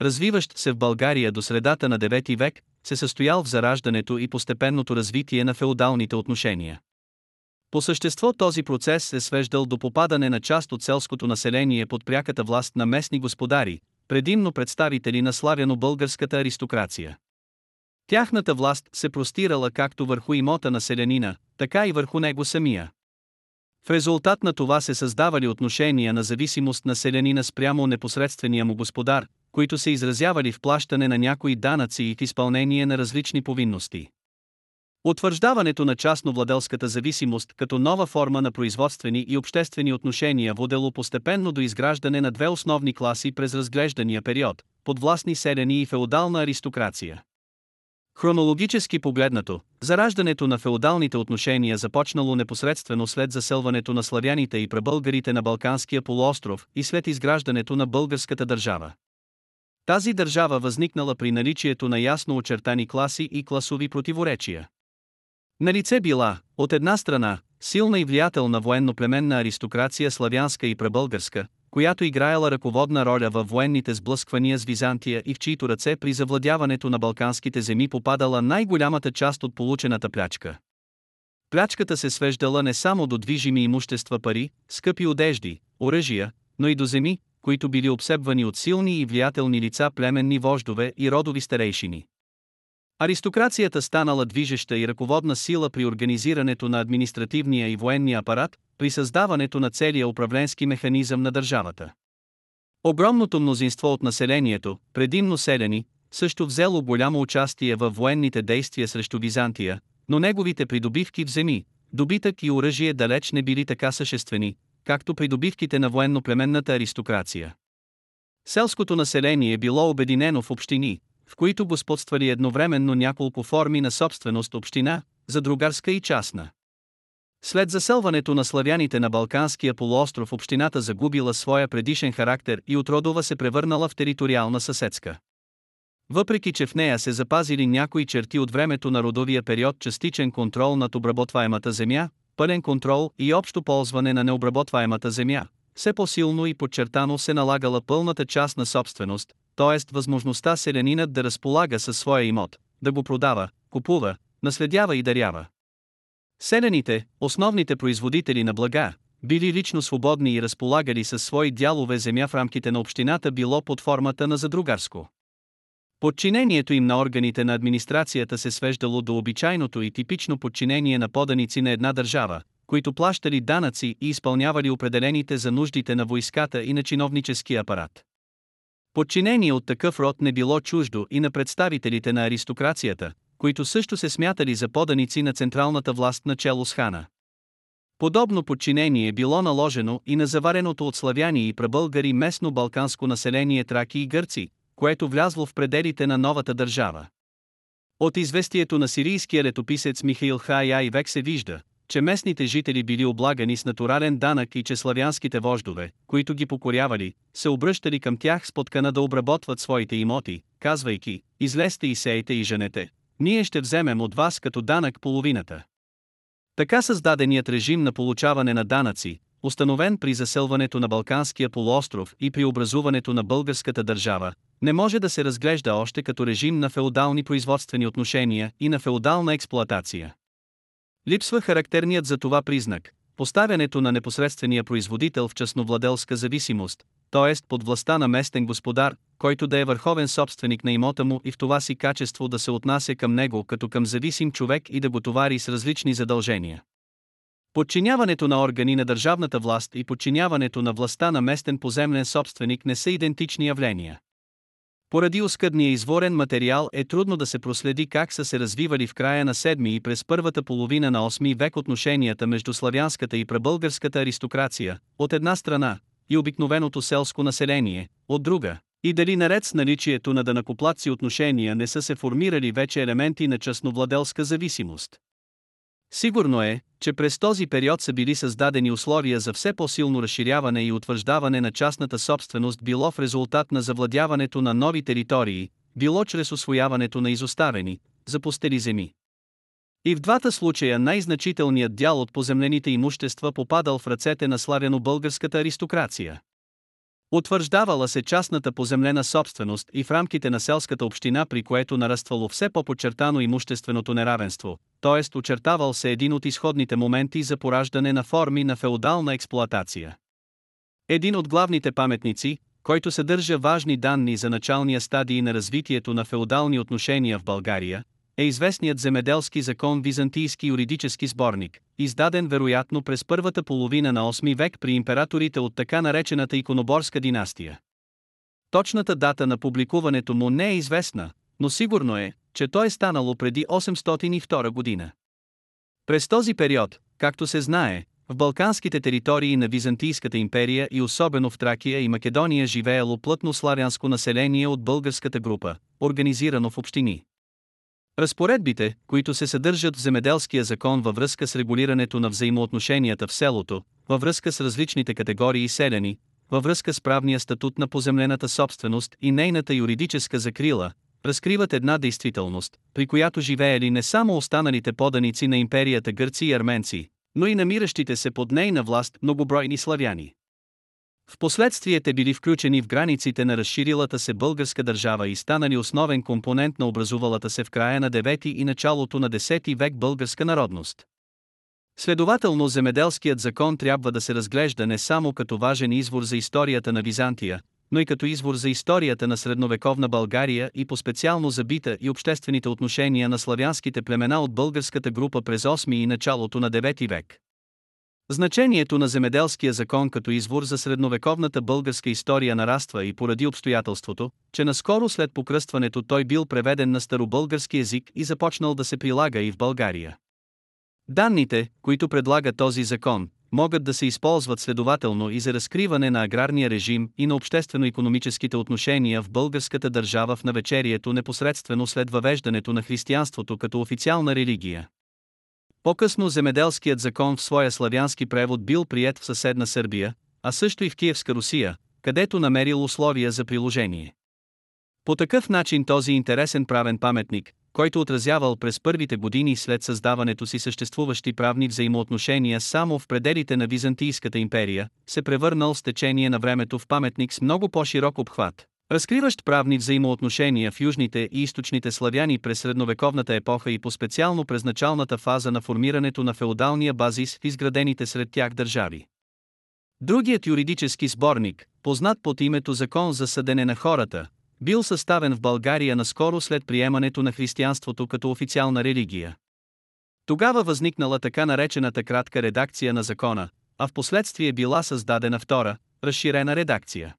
развиващ се в България до средата на 9 век, се състоял в зараждането и постепенното развитие на феодалните отношения. По същество този процес се свеждал до попадане на част от селското население под пряката власт на местни господари, предимно представители на славяно-българската аристокрация. Тяхната власт се простирала както върху имота на селянина, така и върху него самия. В резултат на това се създавали отношения на зависимост на селянина спрямо непосредствения му господар, които се изразявали в плащане на някои данъци и в изпълнение на различни повинности. Утвърждаването на частно-владелската зависимост като нова форма на производствени и обществени отношения водело постепенно до изграждане на две основни класи през разглеждания период – подвластни селени и феодална аристокрация. Хронологически погледнато, зараждането на феодалните отношения започнало непосредствено след заселването на славяните и пребългарите на Балканския полуостров и след изграждането на българската държава. Тази държава възникнала при наличието на ясно очертани класи и класови противоречия. На лице била, от една страна, силна и влиятелна военно-племенна аристокрация славянска и пребългарска, която играела ръководна роля във военните сблъсквания с Византия и в чието ръце при завладяването на балканските земи попадала най-голямата част от получената плячка. Плячката се свеждала не само до движими имущества пари, скъпи одежди, оръжия, но и до земи, които били обсебвани от силни и влиятелни лица племенни вождове и родови старейшини. Аристокрацията станала движеща и ръководна сила при организирането на административния и военния апарат, при създаването на целия управленски механизъм на държавата. Огромното мнозинство от населението, предимно селени, също взело голямо участие във военните действия срещу Византия, но неговите придобивки в земи, добитък и оръжие далеч не били така съществени, както придобивките на военно-племенната аристокрация. Селското население било обединено в общини, в които господствали едновременно няколко форми на собственост община, за другарска и частна. След заселването на славяните на Балканския полуостров общината загубила своя предишен характер и отродова се превърнала в териториална съседска. Въпреки че в нея се запазили някои черти от времето на родовия период частичен контрол над обработваемата земя, пълен контрол и общо ползване на необработваемата земя, все по-силно и подчертано се налагала пълната част на собственост, т.е. възможността селянинът да разполага със своя имот, да го продава, купува, наследява и дарява. Селяните, основните производители на блага, били лично свободни и разполагали със свои дялове земя в рамките на общината било под формата на задругарско. Подчинението им на органите на администрацията се свеждало до обичайното и типично подчинение на поданици на една държава, които плащали данъци и изпълнявали определените за нуждите на войската и на чиновническия апарат. Подчинение от такъв род не било чуждо и на представителите на аристокрацията, които също се смятали за поданици на централната власт начало с хана. Подобно подчинение било наложено и на завареното от славяни и прабългари местно балканско население траки и гърци, което влязло в пределите на новата държава. От известието на сирийския летописец Михаил Хаяй век се вижда, че местните жители били облагани с натурален данък и че славянските вождове, които ги покорявали, се обръщали към тях с подкана да обработват своите имоти, казвайки, излезте и сеете и женете, ние ще вземем от вас като данък половината. Така създаденият режим на получаване на данъци, установен при заселването на Балканския полуостров и при образуването на българската държава, не може да се разглежда още като режим на феодални производствени отношения и на феодална експлоатация. Липсва характерният за това признак – поставянето на непосредствения производител в частновладелска зависимост, т.е. под властта на местен господар, който да е върховен собственик на имота му и в това си качество да се отнася към него като към зависим човек и да го товари с различни задължения. Подчиняването на органи на държавната власт и подчиняването на властта на местен поземлен собственик не са идентични явления. Поради оскъдния изворен материал е трудно да се проследи как са се развивали в края на 7 и през първата половина на 8 век отношенията между славянската и пребългарската аристокрация, от една страна, и обикновеното селско население, от друга, И дали наред с наличието на данакоплатци отношения не са се формирали вече елементи на частновладелска зависимост. Сигурно е, че през този период са били създадени условия за все по-силно разширяване и утвърждаване на частната собственост било в резултат на завладяването на нови територии, било чрез освояването на изоставени, запустели земи. И в двата случая най-значителният дял от поземлените имущества попадал в ръцете на славяно-българската аристокрация. Утвърждавала се частната поземлена собственост и в рамките на селската община, при което нараствало все по-подчертано имущественото неравенство, т.е. очертавал се един от изходните моменти за пораждане на форми на феодална експлоатация. Един от главните паметници, който съдържа важни данни за началния стадий на развитието на феодални отношения в България, е известният земеделски закон Византийски юридически сборник, издаден вероятно през първата половина на 8 век при императорите от така наречената иконоборска династия. Точната дата на публикуването му не е известна, но сигурно е, че то е станало преди 802 година. През този период, както се знае, в балканските територии на Византийската империя и особено в Тракия и Македония живеело плътно славянско население от българската група, организирано в общини. Разпоредбите, които се съдържат в земеделския закон във връзка с регулирането на взаимоотношенията в селото, във връзка с различните категории селяни, във връзка с правния статут на поземлената собственост и нейната юридическа закрила, разкриват една действителност, при която живеели не само останалите поданици на империята гърци и арменци, но и намиращите се под нейна власт многобройни славяни. Впоследствие те били включени в границите на разширилата се българска държава и станали основен компонент на образувалата се в края на 9 и началото на 10 век българска народност. Следователно земеделският закон трябва да се разглежда не само като важен извор за историята на Византия, но и като извор за историята на средновековна България и по-специално за бита и обществените отношения на славянските племена от българската група през 8 и началото на 9 век. Значението на земеделския закон като извор за средновековната българска история нараства и поради обстоятелството, че наскоро след покръстването той бил преведен на старобългарски език и започнал да се прилага и в България. Данните, които предлага този закон, могат да се използват следователно и за разкриване на аграрния режим и на обществено-економическите отношения в българската държава в навечерието непосредствено след въвеждането на християнството като официална религия. По-късно земеделският закон в своя славянски превод бил прият в съседна Сърбия, а също и в Киевска Русия, където намерил условия за приложение. По такъв начин този интересен правен паметник, който отразявал през първите години след създаването си съществуващи правни взаимоотношения само в пределите на Византийската империя, се превърнал с течение на времето в паметник с много по-широк обхват, разкриващ правни взаимоотношения в южните и източните славяни през средновековната епоха и по-специално през началната фаза на формирането на феодалния базис в изградените сред тях държави. Другият юридически сборник, познат под името Закон за съдене на хората, бил съставен в България наскоро след приемането на християнството като официална религия. Тогава възникнала така наречената кратка редакция на закона, а в последствие била създадена втора, разширена редакция.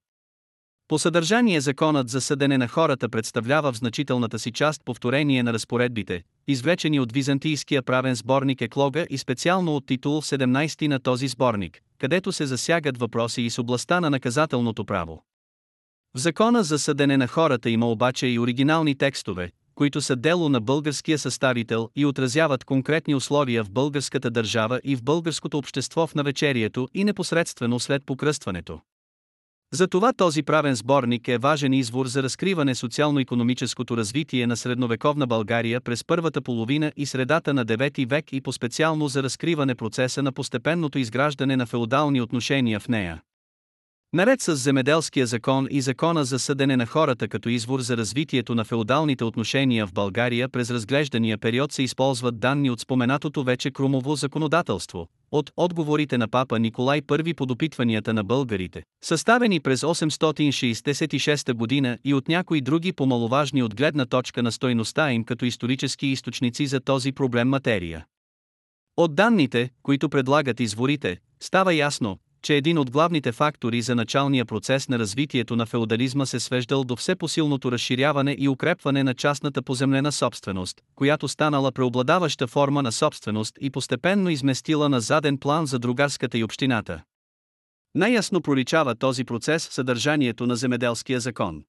По съдържание законът за съдене на хората представлява в значителната си част повторение на разпоредбите, извлечени от византийския правен сборник Еклога и специално от титул 17 на този сборник, където се засягат въпроси и с областта на наказателното право. В закона за съдене на хората има обаче и оригинални текстове, които са дело на българския съставител и отразяват конкретни условия в българската държава и в българското общество в навечерието и непосредствено след покръстването. Затова този правен сборник е важен извор за разкриване социално-економическото развитие на средновековна България през първата половина и средата на 9 век и по-специално за разкриване процеса на постепенното изграждане на феодални отношения в нея. Наред с земеделския закон и закона за съдене на хората като извор за развитието на феодалните отношения в България през разглеждания период се използват данни от споменатото вече крумово законодателство, от отговорите на папа Николай I по допитванията на българите, съставени през 866 година и от някои други помаловажни от гледна точка на стойността им като исторически източници за този проблем материя. От данните, които предлагат изворите, става ясно, че един от главните фактори за началния процес на развитието на феодализма се свеждал до все посилното разширяване и укрепване на частната поземлена собственост, която станала преобладаваща форма на собственост и постепенно изместила на заден план за другарската и общината. Най-ясно проличава този процес в съдържанието на земеделския закон.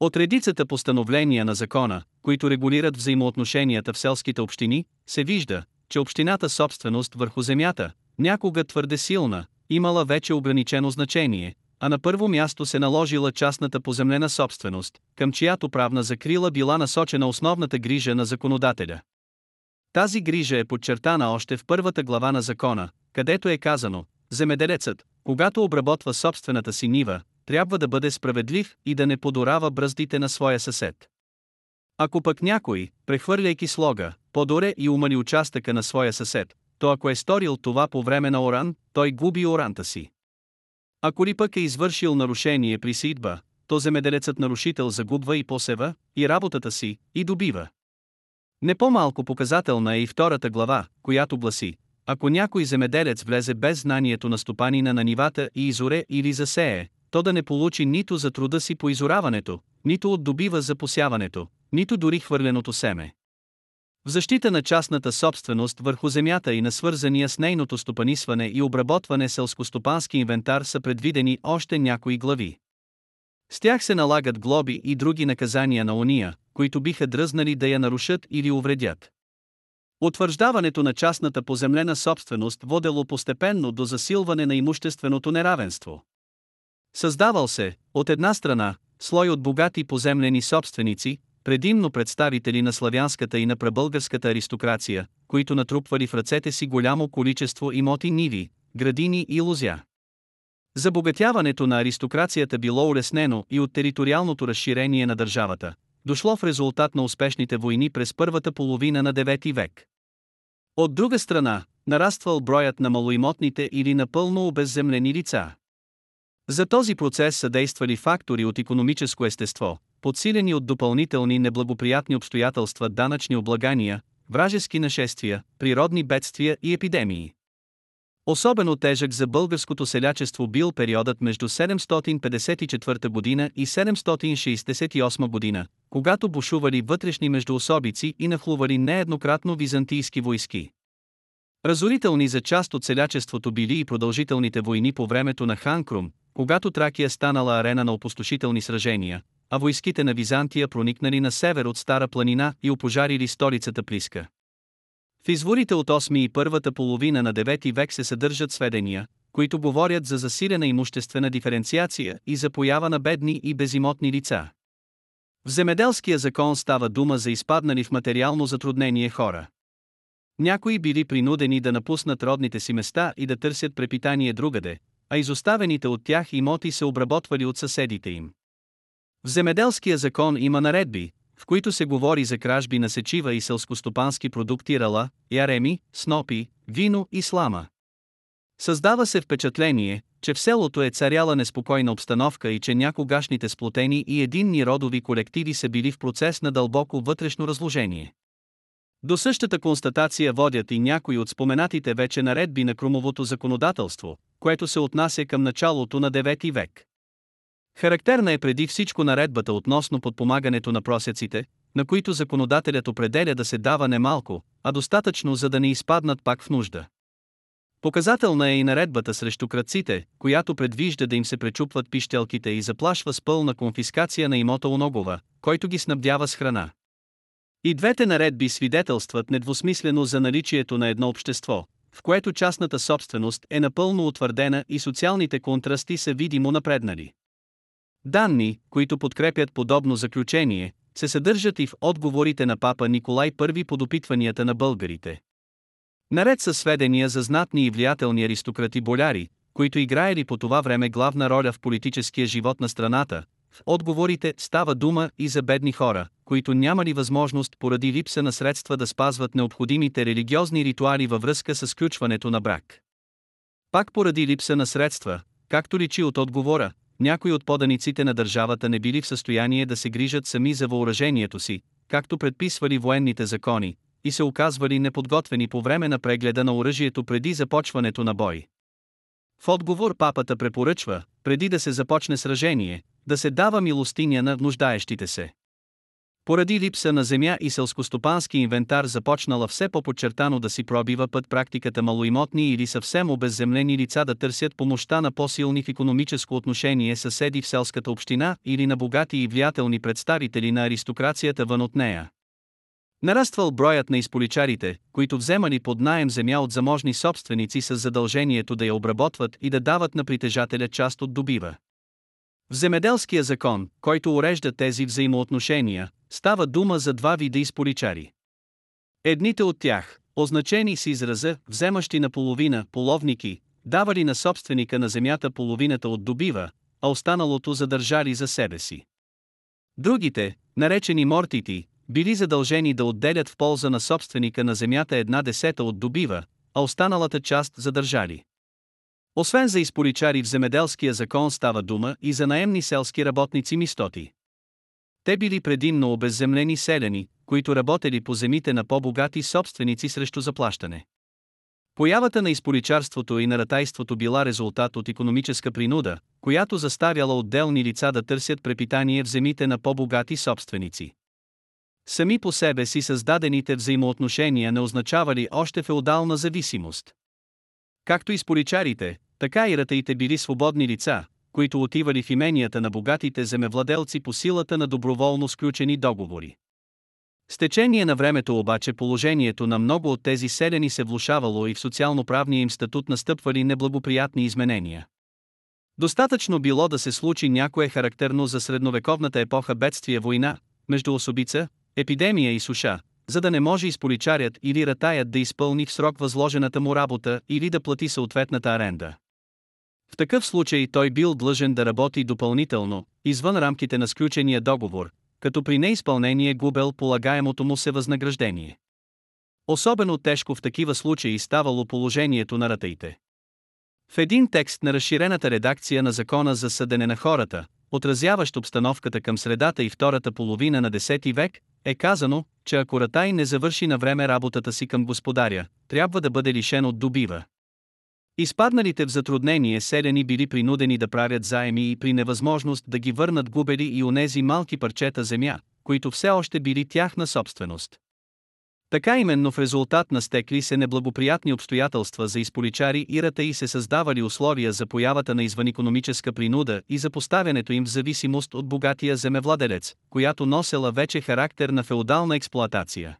От редицата постановления на закона, които регулират взаимоотношенията в селските общини, се вижда, че общината собственост върху земята, някога твърде силна, имала вече ограничено значение, а на първо място се наложила частната поземлена собственост, към чиято правна закрила била насочена основната грижа на законодателя. Тази грижа е подчертана още в първата глава на закона, където е казано, земеделецът, когато обработва собствената си нива, трябва да бъде справедлив и да не подорава бръздите на своя съсед. Ако пък някой, прехвърляйки слога, подоре и умали участъка на своя съсед, то ако е сторил това по време на оран, той губи оранта си. Ако ли пък е извършил нарушение при сидба, то земеделецът нарушител загубва и посева, и работата си, и добива. Не по-малко показателна е и втората глава, която гласи, ако някой земеделец влезе без знанието на стопанина на нивата и изоре или засее, то да не получи нито за труда си по изораването, нито от добива за посяването, нито дори хвърленото семе. В защита на частната собственост върху земята и на свързания с нейното стопанисване и обработване селскостопански инвентар са предвидени още някои глави. С тях се налагат глоби и други наказания на уния, които биха дръзнали да я нарушат или увредят. Утвърждаването на частната поземлена собственост водело постепенно до засилване на имущественото неравенство. Създавал се, от една страна, слой от богати поземлени собственици, предимно представители на славянската и на пребългарската аристокрация, които натрупвали в ръцете си голямо количество имоти ниви, градини и лузя. Забогатяването на аристокрацията било улеснено и от териториалното разширение на държавата, дошло в резултат на успешните войни през първата половина на 9 век. От друга страна, нараствал броят на малоимотните или напълно обезземлени лица. За този процес са действали фактори от економическо естество, подсилени от допълнителни неблагоприятни обстоятелства данъчни облагания, вражески нашествия, природни бедствия и епидемии. Особено тежък за българското селячество бил периодът между 754 година и 768 година, когато бушували вътрешни междуособици и нахлували нееднократно византийски войски. Разорителни за част от селячеството били и продължителните войни по времето на хан Крум, когато Тракия станала арена на опустошителни сражения, а войските на Византия проникнали на север от Стара планина и опожарили столицата Плиска. В изворите от 8 и първата половина на 9 век се съдържат сведения, които говорят за засилена имуществена диференциация и за поява на бедни и безимотни лица. В земеделския закон става дума за изпаднали в материално затруднение хора. Някои били принудени да напуснат родните си места и да търсят препитание другаде, а изоставените от тях имоти се обработвали от съседите им. В земеделския закон има наредби, в които се говори за кражби на сечива и селскостопански продукти рала, яреми, снопи, вино и слама. Създава се впечатление, че в селото е царяла неспокойна обстановка и че някогашните сплотени и единни родови колективи са били в процес на дълбоко вътрешно разложение. До същата констатация водят и някои от споменатите вече наредби на крумовото законодателство, което се отнася към началото на 9 век. Характерна е преди всичко наредбата относно подпомагането на просеците, на които законодателят определя да се дава не малко, а достатъчно за да не изпаднат пак в нужда. Показателна е и наредбата срещу кръците, която предвижда да им се пречупват пищелките и заплашва с пълна конфискация на имота Оногова, който ги снабдява с храна. И двете наредби свидетелстват недвусмислено за наличието на едно общество, в което частната собственост е напълно утвърдена и социалните контрасти са видимо напреднали. Данни, които подкрепят подобно заключение, се съдържат и в отговорите на папа Николай I по допитванията на българите. Наред с сведения за знатни и влиятелни аристократи боляри, които играели по това време главна роля в политическия живот на страната, в отговорите става дума и за бедни хора, които нямали възможност поради липса на средства да спазват необходимите религиозни ритуали във връзка с включването на брак. Пак поради липса на средства, както личи от отговора, някои от поданиците на държавата не били в състояние да се грижат сами за въоръжението си, както предписвали военните закони, и се оказвали неподготвени по време на прегледа на оръжието преди започването на бой. В отговор папата препоръчва, преди да се започне сражение, да се дава милостиня на нуждаещите се. Поради липса на земя и селскостопански инвентар започнала все по-подчертано да си пробива път практиката малоимотни или съвсем обезземлени лица да търсят помощта на по-силни в економическо отношение съседи в селската община или на богати и влиятелни представители на аристокрацията вън от нея. Нараствал броят на изполичарите, които вземали под наем земя от заможни собственици с задължението да я обработват и да дават на притежателя част от добива. В земеделския закон, който урежда тези взаимоотношения, става дума за два вида изполичари. Едните от тях, означени с израза «вземащи на половина половники», давали на собственика на земята половината от добива, а останалото задържали за себе си. Другите, наречени мортити, били задължени да отделят в полза на собственика на земята една десета от добива, а останалата част задържали. Освен за изполичари в земеделския закон става дума и за наемни селски работници мистоти. Те били предимно обезземлени селени, които работели по земите на по-богати собственици срещу заплащане. Появата на изполичарството и наратайството била резултат от економическа принуда, която заставяла отделни лица да търсят препитание в земите на по-богати собственици. Сами по себе си създадените взаимоотношения не означавали още феодална зависимост. Както и споличарите, така и ратаите били свободни лица, които отивали в именията на богатите земевладелци по силата на доброволно сключени договори. С течение на времето обаче положението на много от тези селени се влушавало и в социално-правния им статут настъпвали неблагоприятни изменения. Достатъчно било да се случи някое характерно за средновековната епоха бедствие война, между особица, епидемия и суша, за да не може изполичарят или ратаят да изпълни в срок възложената му работа или да плати съответната аренда. В такъв случай той бил длъжен да работи допълнително, извън рамките на сключения договор, като при неизпълнение губел полагаемото му се възнаграждение. Особено тежко в такива случаи ставало положението на ратаите. В един текст на разширената редакция на Закона за съдене на хората, отразяващ обстановката към средата и втората половина на 10 век, е казано, че ако Ратай не завърши на време работата си към господаря, трябва да бъде лишен от добива. Изпадналите в затруднение селени били принудени да правят заеми и при невъзможност да ги върнат губели и онези малки парчета земя, които все още били тяхна собственост. Така именно в резултат на стекли се неблагоприятни обстоятелства за изполичари и ратаи се създавали условия за появата на извънекономическа принуда и за поставянето им в зависимост от богатия земевладелец, която носела вече характер на феодална експлоатация.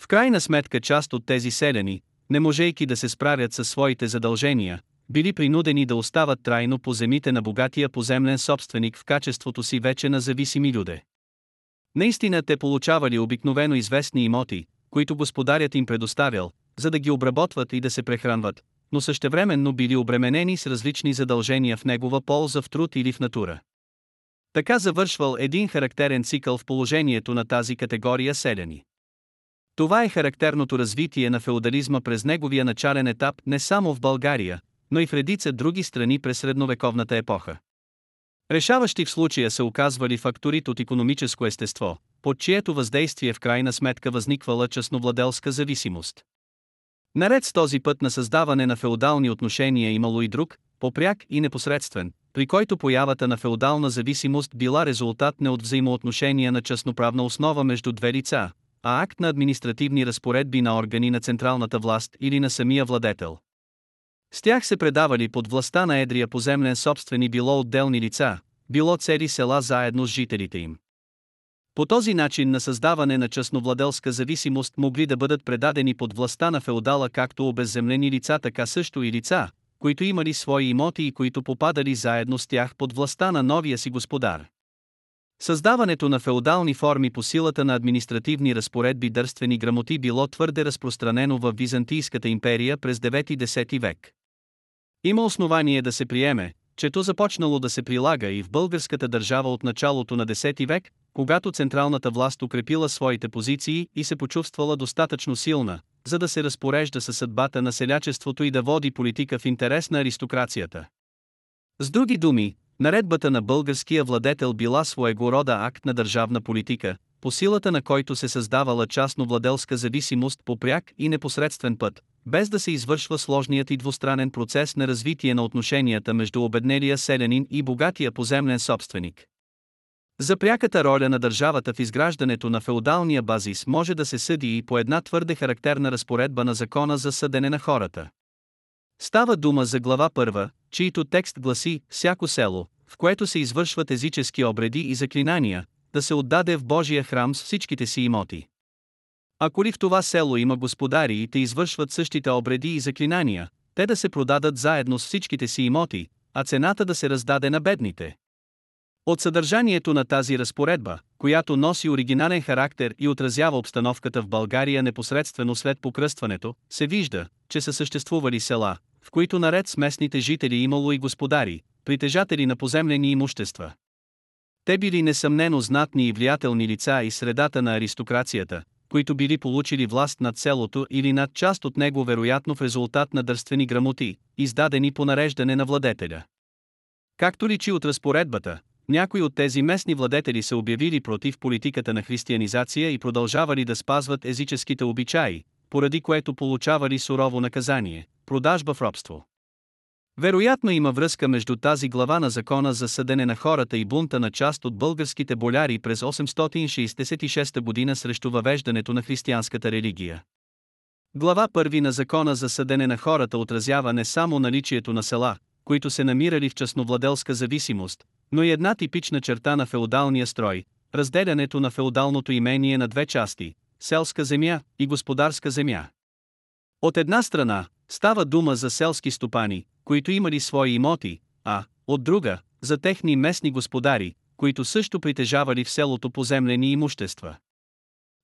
В крайна сметка част от тези селени, не можейки да се справят със своите задължения, били принудени да остават трайно по земите на богатия поземлен собственик в качеството си вече на зависими люде. Наистина те получавали обикновено известни имоти, които господарят им предоставял, за да ги обработват и да се прехранват, но същевременно били обременени с различни задължения в негова полза в труд или в натура. Така завършвал един характерен цикъл в положението на тази категория селяни. Това е характерното развитие на феодализма през неговия начален етап не само в България, но и в редица други страни през средновековната епоха. Решаващи в случая се оказвали факторите от економическо естество, под чието въздействие в крайна сметка възниквала частновладелска зависимост. Наред с този път на създаване на феодални отношения имало и друг, попряк и непосредствен, при който появата на феодална зависимост била резултат не от взаимоотношения на частноправна основа между две лица, а акт на административни разпоредби на органи на централната власт или на самия владетел. С тях се предавали под властта на едрия поземлен собствени било отделни лица, било цели села заедно с жителите им. По този начин на създаване на частновладелска зависимост могли да бъдат предадени под властта на феодала както обезземлени лица, така също и лица, които имали свои имоти и които попадали заедно с тях под властта на новия си господар. Създаването на феодални форми по силата на административни разпоредби дърствени грамоти било твърде разпространено в Византийската империя през 9-10 век. Има основание да се приеме, че то започнало да се прилага и в българската държава от началото на 10 век, когато централната власт укрепила своите позиции и се почувствала достатъчно силна, за да се разпорежда със съдбата на селячеството и да води политика в интерес на аристокрацията. С други думи, наредбата на българския владетел била своего рода акт на държавна политика, по силата на който се създавала частно-владелска зависимост по пряк и непосредствен път, без да се извършва сложният и двустранен процес на развитие на отношенията между обеднелия селянин и богатия поземлен собственик. За пряката роля на държавата в изграждането на феодалния базис може да се съди и по една твърде характерна разпоредба на закона за съдене на хората. Става дума за глава първа, чийто текст гласи «Всяко село, в което се извършват езически обреди и заклинания, да се отдаде в Божия храм с всичките си имоти. Ако ли в това село има господари и те извършват същите обреди и заклинания, те да се продадат заедно с всичките си имоти, а цената да се раздаде на бедните. От съдържанието на тази разпоредба, която носи оригинален характер и отразява обстановката в България непосредствено след покръстването, се вижда, че са съществували села, в които наред с местните жители имало и господари, притежатели на поземлени имущества. Те били несъмнено знатни и влиятелни лица и средата на аристокрацията, които били получили власт над селото или над част от него вероятно в резултат на дърствени грамоти, издадени по нареждане на владетеля. Както личи от разпоредбата, някои от тези местни владетели се обявили против политиката на християнизация и продължавали да спазват езическите обичаи, поради което получавали сурово наказание – продажба в робство. Вероятно има връзка между тази глава на закона за съдене на хората и бунта на част от българските боляри през 866 година срещу въвеждането на християнската религия. Глава първи на закона за съдене на хората отразява не само наличието на села, които се намирали в частновладелска зависимост, но и една типична черта на феодалния строй – разделянето на феодалното имение на две части – селска земя и господарска земя. От една страна, става дума за селски стопани, които имали свои имоти, а, от друга, за техни местни господари, които също притежавали в селото поземлени имущества.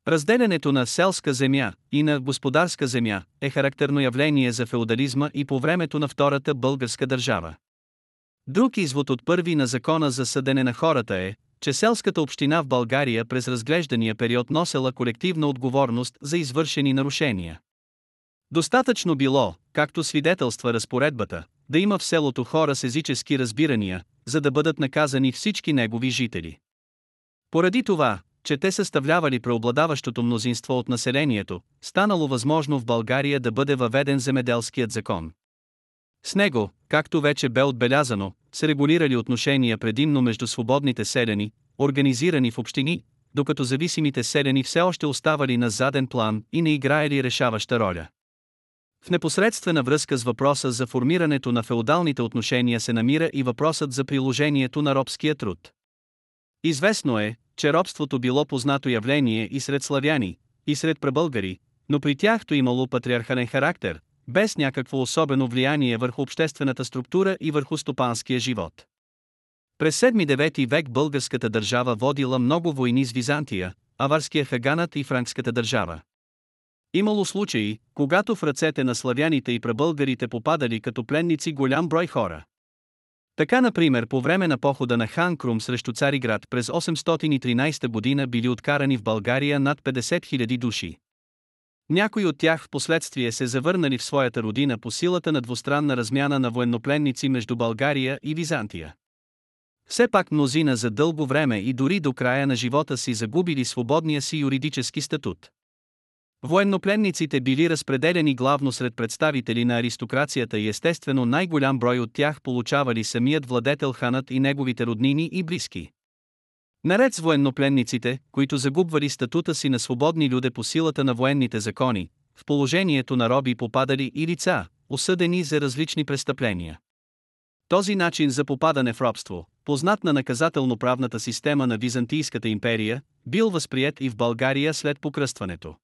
Разделянето на селска земя и на господарска земя е характерно явление за феодализма и по времето на Втората българска държава. Друг извод от първи на закона за съдене на хората е, че селската община в България през разглеждания период носела колективна отговорност за извършени нарушения. Достатъчно било, както свидетелства разпоредбата, да има в селото хора с езически разбирания, за да бъдат наказани всички негови жители. Поради това, че те съставлявали преобладаващото мнозинство от населението, станало възможно в България да бъде въведен земеделският закон. С него, както вече бе отбелязано, се регулирали отношения предимно между свободните селени, организирани в общини, докато зависимите селени все още оставали на заден план и не играели решаваща роля. В непосредствена връзка с въпроса за формирането на феодалните отношения се намира и въпросът за приложението на робския труд. Известно е, че робството било познато явление и сред славяни, и сред пребългари, но при тях то имало патриархален характер, без някакво особено влияние върху обществената структура и върху стопанския живот. През 7-9 век българската държава водила много войни с Византия, аварския хаганат и франкската държава. Имало случаи, когато в ръцете на славяните и пребългарите попадали като пленници голям брой хора. Така например по време на похода на хан Крум срещу Цариград през 813 година били откарани в България над 50 000 души. Някои от тях в последствие се завърнали в своята родина по силата на двустранна размяна на военнопленници между България и Византия. Все пак мнозина за дълго време и дори до края на живота си загубили свободния си юридически статут. Военнопленниците били разпределени главно сред представители на аристокрацията и естествено най-голям брой от тях получавали самият владетел ханът и неговите роднини и близки. Наред с военнопленниците, които загубвали статута си на свободни люде по силата на военните закони, в положението на роби попадали и лица, осъдени за различни престъпления. Този начин за попадане в робство, познат на наказателно-правната система на Византийската империя, бил възприят и в България след покръстването.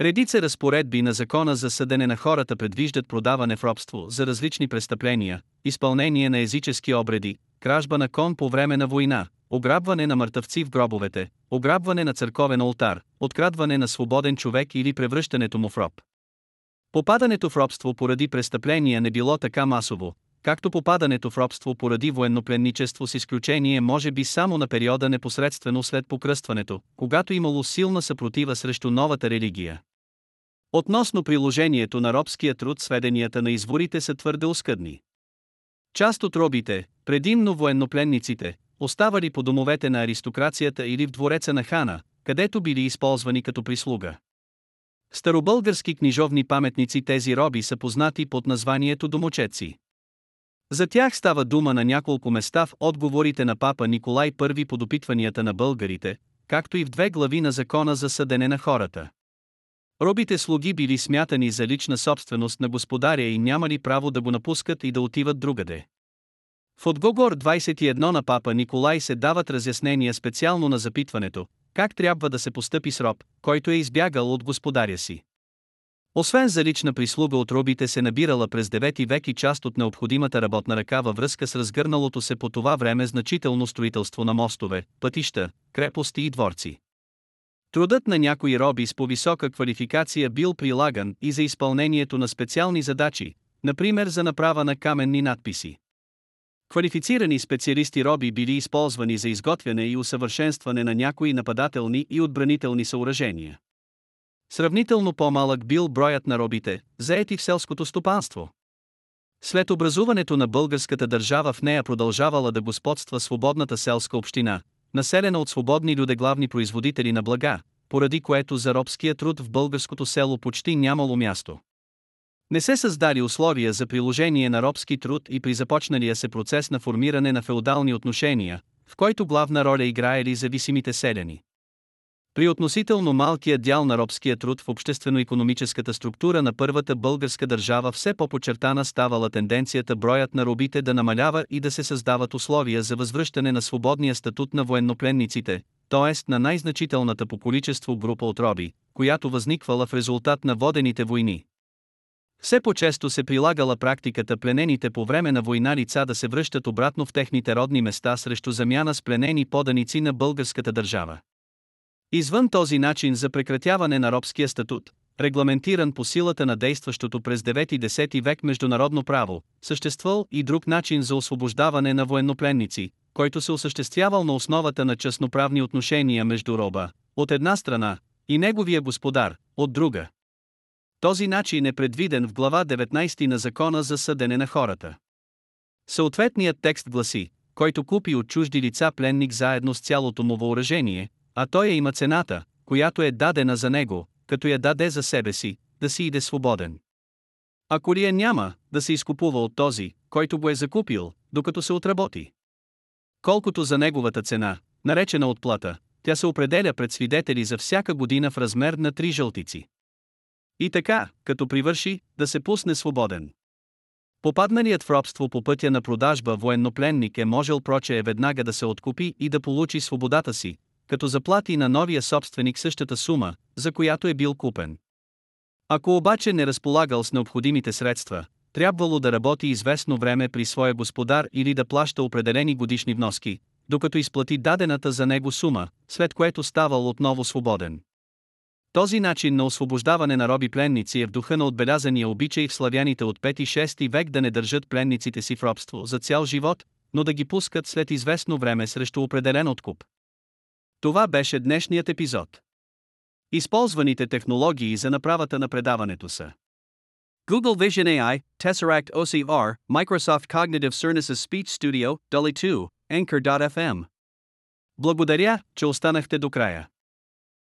Редица разпоредби на закона за съдене на хората предвиждат продаване в робство за различни престъпления, изпълнение на езически обреди, кражба на кон по време на война, ограбване на мъртъвци в гробовете, ограбване на църковен алтар, открадване на свободен човек или превръщането му в роб. Попадането в робство поради престъпления не било така масово, както попадането в робство поради военнопленничество с изключение може би само на периода непосредствено след покръстването, когато имало силна съпротива срещу новата религия. Относно приложението на робския труд сведенията на изворите са твърде оскъдни. Част от робите, предимно военнопленниците, оставали по домовете на аристокрацията или в двореца на хана, където били използвани като прислуга. Старобългарски книжовни паметници тези роби са познати под названието домочеци. За тях става дума на няколко места в отговорите на папа Николай I по допитванията на българите, както и в две глави на закона за съдене на хората. Робите слуги били смятани за лична собственост на господаря и нямали право да го напускат и да отиват другаде. В отговор 21 на папа Николай се дават разяснения специално на запитването, как трябва да се постъпи с роб, който е избягал от господаря си. Освен за лична прислуга от робите се набирала през 9 век и част от необходимата работна ръка във връзка с разгърналото се по това време значително строителство на мостове, пътища, крепости и дворци. Трудът на някои роби с по-висока квалификация бил прилаган и за изпълнението на специални задачи, например за направа на каменни надписи. Квалифицирани специалисти роби били използвани за изготвяне и усъвършенстване на някои нападателни и отбранителни съоръжения. Сравнително по-малък бил броят на робите, заети в селското стопанство. След образуването на българската държава в нея продължавала да господства свободната селска община, населена от свободни людеглавни производители на блага, поради което за робския труд в българското село почти нямало място. Не се създали условия за приложение на робски труд и при започналия се процес на формиране на феодални отношения, в който главна роля играели зависимите селяни. При относително малкия дял на робския труд в обществено-економическата структура на първата българска държава все по-почертана ставала тенденцията броят на робите да намалява и да се създават условия за възвръщане на свободния статут на военнопленниците, т.е. на най-значителната по количество група от роби, която възниквала в резултат на водените войни. Все по-често се прилагала практиката пленените по време на война лица да се връщат обратно в техните родни места срещу замяна с пленени поданици на българската държава. Извън този начин за прекратяване на робския статут, регламентиран по силата на действащото през 9-10 век международно право, съществувал и друг начин за освобождаване на военнопленници, който се осъществявал на основата на частноправни отношения между роба, от една страна, и неговия господар, от друга. Този начин е предвиден в глава 19 на Закона за съдене на хората. Съответният текст гласи, който купи от чужди лица пленник заедно с цялото му въоръжение, а той има цената, която е дадена за него, като я даде за себе си, да си иде свободен. Ако ли я няма, да се изкупува от този, който го е закупил, докато се отработи. Колкото за неговата цена, наречена отплата, тя се определя пред свидетели за всяка година в размер на три жълтици. И така, като привърши, да се пусне свободен. Попадналият в робство по пътя на продажба военнопленник е можел проче е веднага да се откупи и да получи свободата си, като заплати на новия собственик същата сума, за която е бил купен. Ако обаче не разполагал с необходимите средства, трябвало да работи известно време при своя господар или да плаща определени годишни вноски, докато изплати дадената за него сума, след което ставал отново свободен. Този начин на освобождаване на роби пленници е в духа на отбелязания обичай в славяните от 5-6 век да не държат пленниците си в робство за цял живот, но да ги пускат след известно време срещу определен откуп. Това беше днешният епизод. Използваните технологии за направата на предаването са Google Vision AI, Tesseract OCR, Microsoft Cognitive Services Speech Studio, Dolly 2, Anchor.fm. Благодаря, че останахте до края.